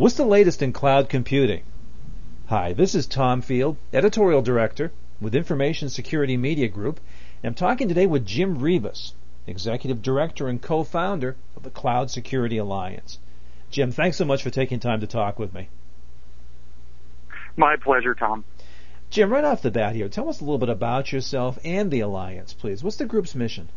What's the latest in cloud computing? Hi, this is Tom Field, Editorial Director with Information Security Media Group, and I'm talking today with Jim Reavis, Executive Director and co-founder of the Cloud Security Alliance. Jim, thanks so much for taking time to talk with me. My pleasure, Tom. Jim, right off the bat here, tell us a little bit about yourself and the Alliance, please. What's the group's mission?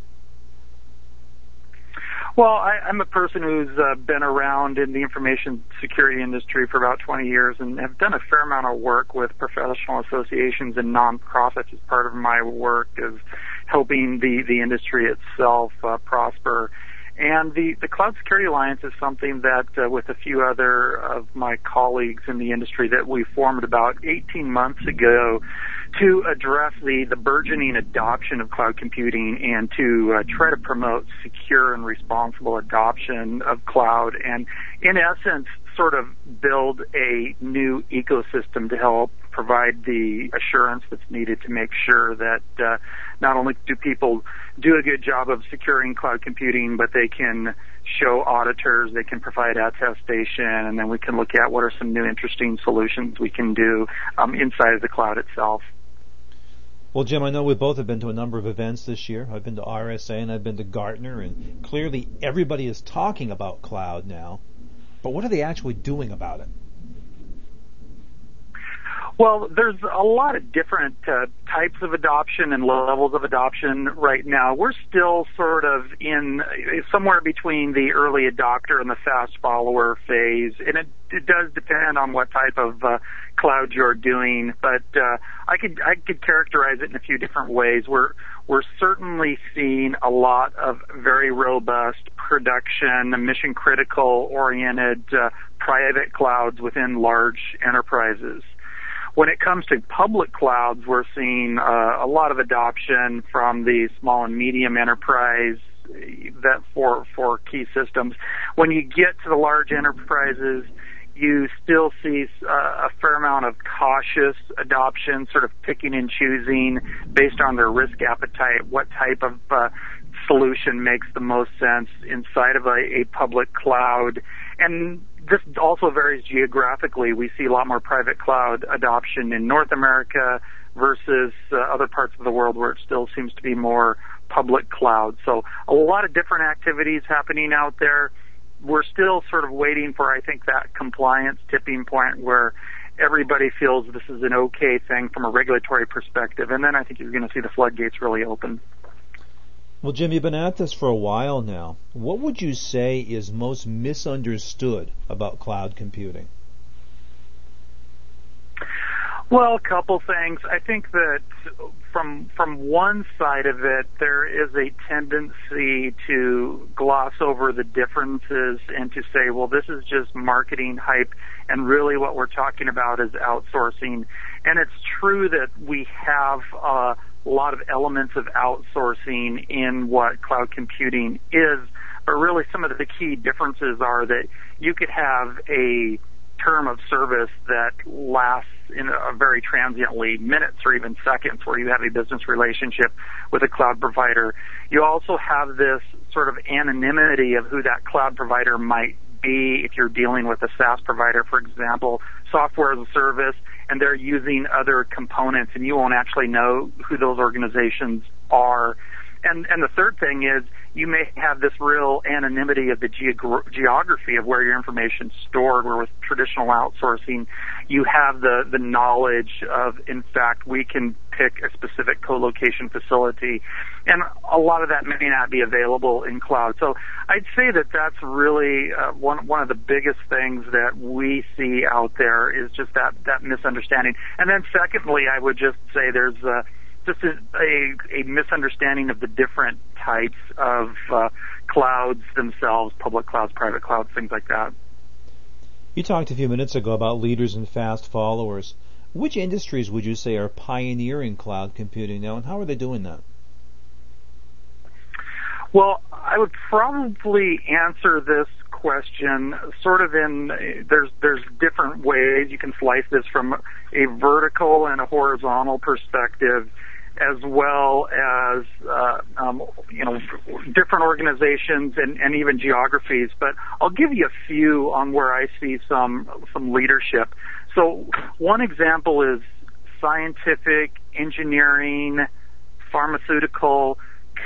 Well, I, I'm a person who's uh, been around in the information security industry for about 20 years and have done a fair amount of work with professional associations and nonprofits as part of my work of helping the, the industry itself uh, prosper. And the, the Cloud Security Alliance is something that, uh, with a few other of my colleagues in the industry, that we formed about 18 months ago to address the, the burgeoning adoption of cloud computing and to uh, try to promote secure and responsible adoption of cloud and, in essence, sort of build a new ecosystem to help provide the assurance that's needed to make sure that uh, not only do people do a good job of securing cloud computing, but they can show auditors, they can provide attestation, and then we can look at what are some new interesting solutions we can do um, inside of the cloud itself. Well, Jim, I know we both have been to a number of events this year. I've been to RSA and I've been to Gartner, and clearly everybody is talking about cloud now. But what are they actually doing about it? Well, there's a lot of different uh, types of adoption and levels of adoption right now. We're still sort of in somewhere between the early adopter and the fast follower phase, and it, it does depend on what type of uh, cloud you're doing. But uh, I could I could characterize it in a few different ways. We're we're certainly seeing a lot of very robust production, mission critical oriented uh, private clouds within large enterprises. When it comes to public clouds, we're seeing uh, a lot of adoption from the small and medium enterprise that for for key systems. When you get to the large enterprises, you still see uh, a fair amount of cautious adoption, sort of picking and choosing based on their risk appetite, what type of uh, solution makes the most sense inside of a, a public cloud. And this also varies geographically. We see a lot more private cloud adoption in North America versus uh, other parts of the world where it still seems to be more public cloud. So a lot of different activities happening out there. We're still sort of waiting for, I think, that compliance tipping point where everybody feels this is an okay thing from a regulatory perspective. And then I think you're going to see the floodgates really open. Well, Jim, you've been at this for a while now. What would you say is most misunderstood about cloud computing? Well, a couple things. I think that from from one side of it, there is a tendency to gloss over the differences and to say, well, this is just marketing hype, and really what we're talking about is outsourcing. And it's true that we have uh, a lot of elements of outsourcing in what cloud computing is, but really some of the key differences are that you could have a term of service that lasts in a very transiently minutes or even seconds where you have a business relationship with a cloud provider. You also have this sort of anonymity of who that cloud provider might be if you're dealing with a SaaS provider, for example, software as a service, and they're using other components, and you won't actually know who those organizations are. And and the third thing is you may have this real anonymity of the geog- geography of where your information is stored. Where with traditional outsourcing, you have the the knowledge of, in fact, we can pick a specific co-location facility, and a lot of that may not be available in cloud. So I'd say that that's really uh, one one of the biggest things that we see out there is just that that misunderstanding. And then secondly, I would just say there's uh, just a, a, a misunderstanding of the different types of uh, clouds themselves, public clouds, private clouds, things like that. You talked a few minutes ago about leaders and fast followers. Which industries would you say are pioneering cloud computing now, and how are they doing that? Well, I would probably answer this question sort of in there's there's different ways you can slice this from a vertical and a horizontal perspective as well as uh, um, you know different organizations and, and even geographies. But I'll give you a few on where I see some some leadership. So one example is scientific, engineering, pharmaceutical,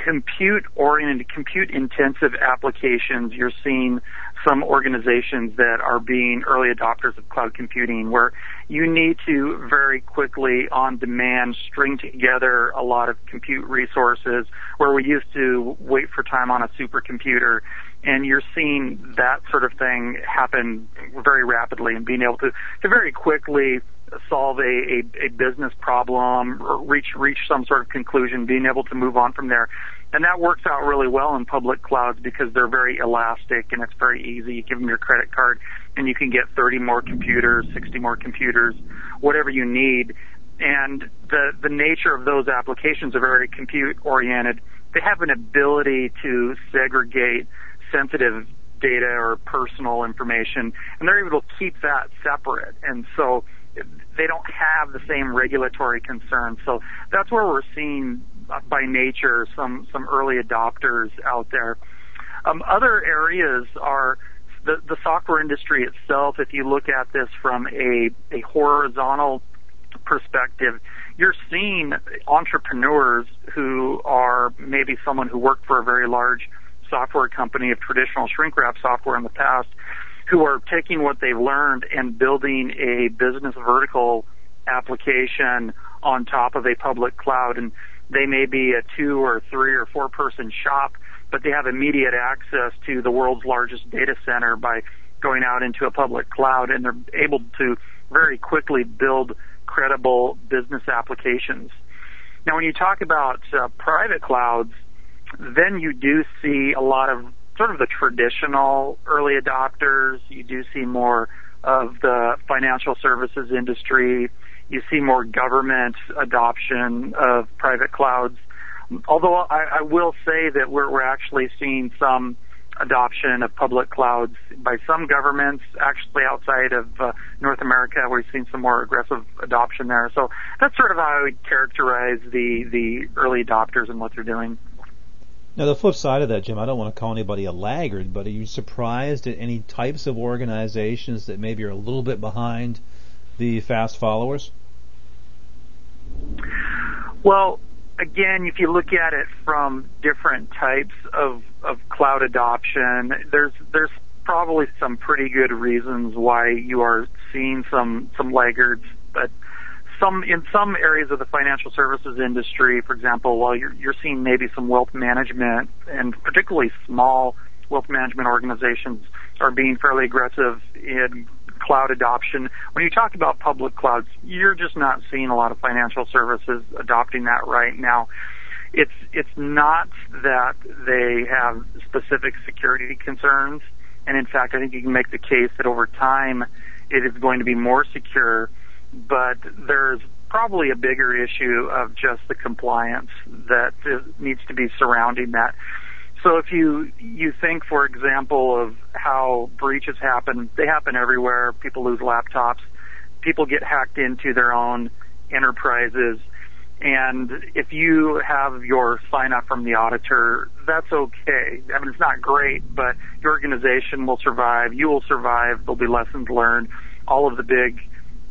compute oriented, compute intensive applications. You're seeing some organizations that are being early adopters of cloud computing where you need to very quickly on demand string together a lot of compute resources where we used to wait for time on a supercomputer and you're seeing that sort of thing happen very rapidly and being able to, to very quickly solve a, a, a business problem or reach reach some sort of conclusion, being able to move on from there. And that works out really well in public clouds because they're very elastic and it's very easy. You give them your credit card and you can get 30 more computers, 60 more computers, whatever you need. And the, the nature of those applications are very compute oriented. They have an ability to segregate sensitive data or personal information and they're able to keep that separate. And so they don't have the same regulatory concerns. So that's where we're seeing uh, by nature some some early adopters out there. Um, other areas are the, the software industry itself. If you look at this from a, a horizontal perspective, you're seeing entrepreneurs who are maybe someone who worked for a very large software company of traditional shrink wrap software in the past who are taking what they've learned and building a business vertical application on top of a public cloud. And they may be a two or three or four person shop, but they have immediate access to the world's largest data center by going out into a public cloud and they're able to very quickly build credible business applications. Now, when you talk about uh, private clouds, then you do see a lot of sort of the traditional early adopters. You do see more of the financial services industry. You see more government adoption of private clouds. Although I, I will say that we're, we're actually seeing some adoption of public clouds by some governments, actually outside of uh, North America. We've seen some more aggressive adoption there. So that's sort of how I would characterize the, the early adopters and what they're doing. Now, the flip side of that, Jim, I don't want to call anybody a laggard, but are you surprised at any types of organizations that maybe are a little bit behind the fast followers? Well, again, if you look at it from different types of, of cloud adoption, there's there's probably some pretty good reasons why you are seeing some some laggards, but some in some areas of the financial services industry, for example, while you're you're seeing maybe some wealth management and particularly small wealth management organizations are being fairly aggressive in cloud adoption. When you talk about public clouds, you're just not seeing a lot of financial services adopting that right now. It's it's not that they have specific security concerns, and in fact, I think you can make the case that over time it is going to be more secure but there's probably a bigger issue of just the compliance that needs to be surrounding that. So if you you think, for example, of how breaches happen, they happen everywhere. People lose laptops. People get hacked into their own enterprises. And if you have your sign up from the auditor, that's okay. I mean, it's not great, but your organization will survive. You will survive. There'll be lessons learned. All of the big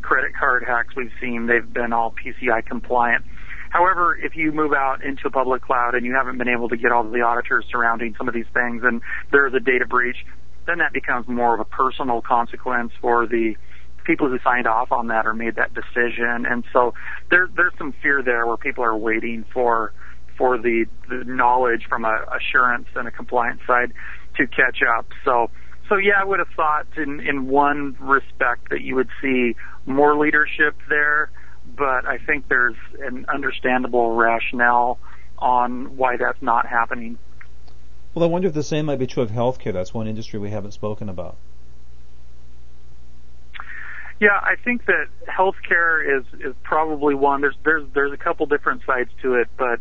credit card hacks we've seen, they've been all PCI compliant. However, if you move out into a public cloud and you haven't been able to get all the auditors surrounding some of these things and there's a data breach, then that becomes more of a personal consequence for the people who signed off on that or made that decision. And so there, there's some fear there where people are waiting for for the, the knowledge from a assurance and a compliance side to catch up. So so yeah, I would have thought in in one respect that you would see more leadership there, but I think there's an understandable rationale on why that's not happening. Well, I wonder if the same might be true of healthcare. That's one industry we haven't spoken about. Yeah, I think that healthcare is is probably one. There's there's there's a couple different sides to it, but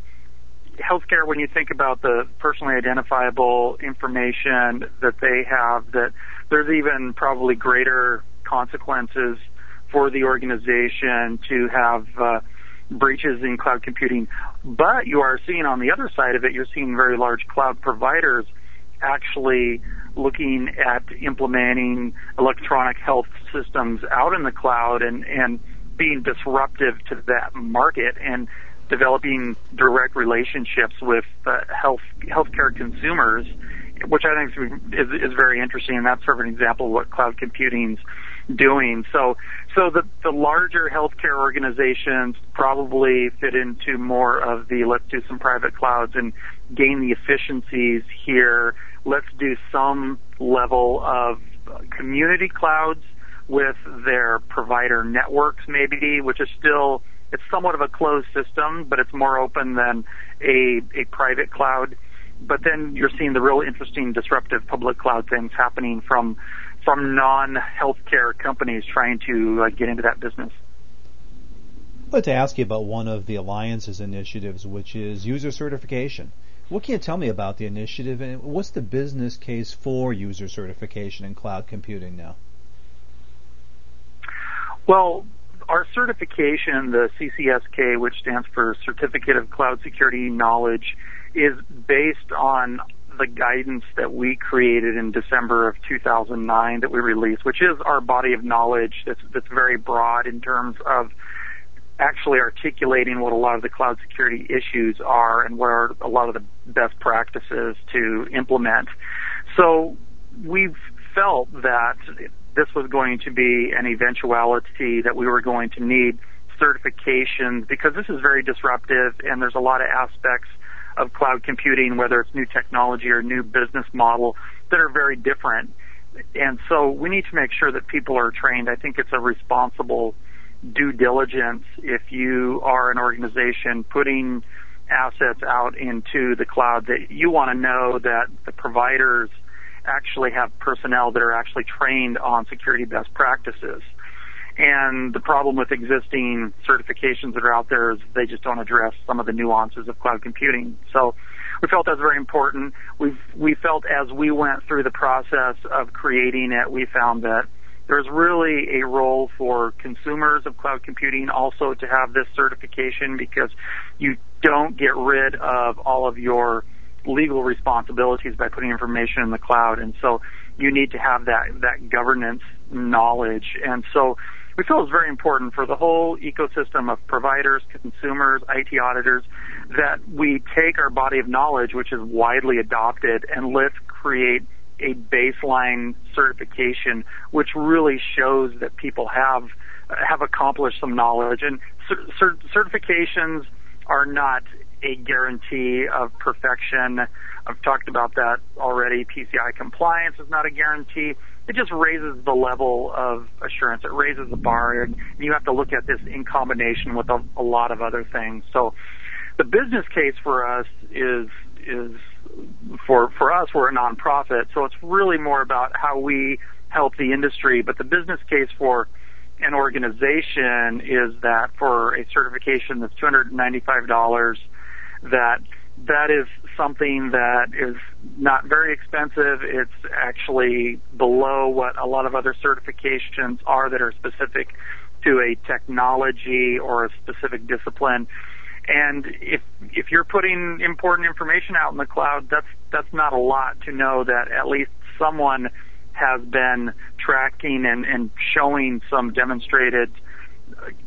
healthcare, when you think about the personally identifiable information that they have, that there's even probably greater consequences for the organization to have uh, breaches in cloud computing. But you are seeing on the other side of it, you're seeing very large cloud providers actually looking at implementing electronic health systems out in the cloud and, and being disruptive to that market and developing direct relationships with uh, health healthcare consumers, which I think is, is very interesting. And that's sort of an example of what cloud computing's doing. So, so the the larger healthcare organizations probably fit into more of the let's do some private clouds and gain the efficiencies here. Let's do some level of community clouds with their provider networks maybe, which is still it's somewhat of a closed system, but it's more open than a a private cloud. But then you're seeing the real interesting disruptive public cloud things happening from from non-healthcare companies trying to uh, get into that business. I'd like to ask you about one of the Alliance's initiatives, which is user certification. What can you tell me about the initiative, and what's the business case for user certification in cloud computing now? Well, our certification, the CCSK, which stands for Certificate of Cloud Security Knowledge, is based on the guidance that we created in December of 2009 that we released, which is our body of knowledge that's, that's very broad in terms of actually articulating what a lot of the cloud security issues are and what are a lot of the best practices to implement. So we've felt that this was going to be an eventuality that we were going to need certifications because this is very disruptive and there's a lot of aspects of cloud computing, whether it's new technology or new business model, that are very different. And so we need to make sure that people are trained. I think it's a responsible due diligence if you are an organization putting assets out into the cloud that you want to know that the providers – actually have personnel that are actually trained on security best practices. And the problem with existing certifications that are out there is they just don't address some of the nuances of cloud computing. So we felt that's very important. we we felt as we went through the process of creating it, we found that there's really a role for consumers of cloud computing also to have this certification because you don't get rid of all of your legal responsibilities by putting information in the cloud. And so you need to have that, that governance knowledge. And so we feel it's very important for the whole ecosystem of providers, consumers, IT auditors, that we take our body of knowledge, which is widely adopted, and let's create a baseline certification, which really shows that people have have accomplished some knowledge. And cert- certifications are not a guarantee of perfection. I've talked about that already. PCI compliance is not a guarantee. It just raises the level of assurance. It raises the bar, and you have to look at this in combination with a, a lot of other things. So, the business case for us is is for for us we're a nonprofit, so it's really more about how we help the industry. But the business case for an organization is that for a certification that's $295 that that is something that is not very expensive. It's actually below what a lot of other certifications are that are specific to a technology or a specific discipline. And if if you're putting important information out in the cloud, that's that's not a lot to know that at least someone has been tracking and, and showing some demonstrated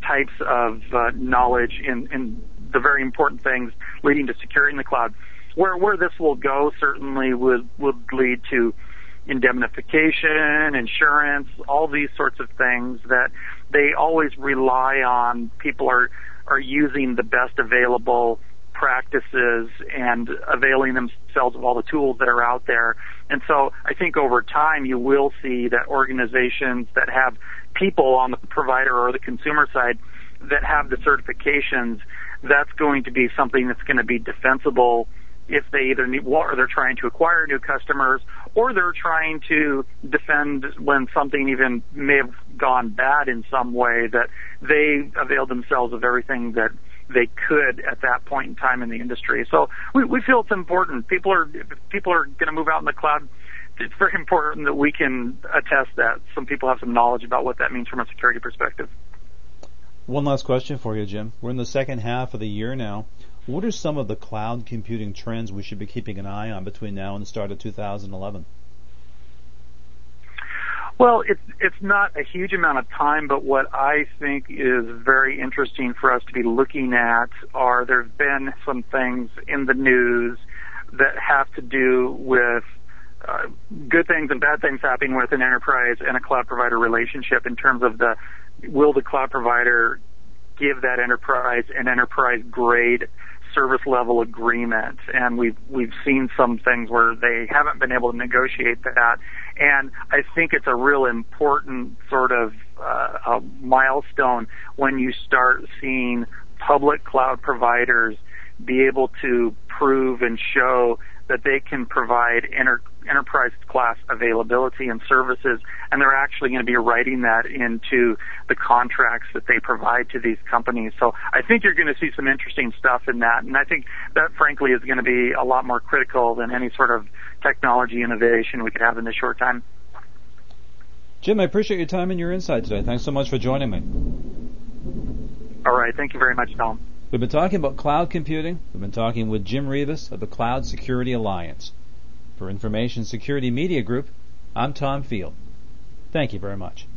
types of uh, knowledge in, in the very important things leading to securing the cloud. Where where this will go certainly would would lead to indemnification, insurance, all these sorts of things that they always rely on. People are are using the best available practices and availing themselves of all the tools that are out there. And so I think over time you will see that organizations that have people on the provider or the consumer side that have the certifications that's going to be something that's going to be defensible if they either need or they're trying to acquire new customers or they're trying to defend when something even may have gone bad in some way that they availed themselves of everything that they could at that point in time in the industry. So we, we feel it's important. People are people are going to move out in the cloud. It's very important that we can attest that some people have some knowledge about what that means from a security perspective. One last question for you, Jim. We're in the second half of the year now. What are some of the cloud computing trends we should be keeping an eye on between now and the start of 2011? Well, it's it's not a huge amount of time, but what I think is very interesting for us to be looking at are there's been some things in the news that have to do with uh, good things and bad things happening with an enterprise and a cloud provider relationship in terms of the will the cloud provider give that enterprise an enterprise grade service level agreement? And we've we've seen some things where they haven't been able to negotiate that. And I think it's a real important sort of uh, milestone when you start seeing public cloud providers be able to prove and show that they can provide enter, enterprise class availability and services, and they're actually going to be writing that into the contracts that they provide to these companies. So I think you're going to see some interesting stuff in that, and I think that frankly is going to be a lot more critical than any sort of technology innovation we could have in this short time. Jim, I appreciate your time and your insight today. Thanks so much for joining me. All right. Thank you very much, Tom. We've been talking about cloud computing. We've been talking with Jim Reavis of the Cloud Security Alliance. For Information Security Media Group, I'm Tom Field. Thank you very much.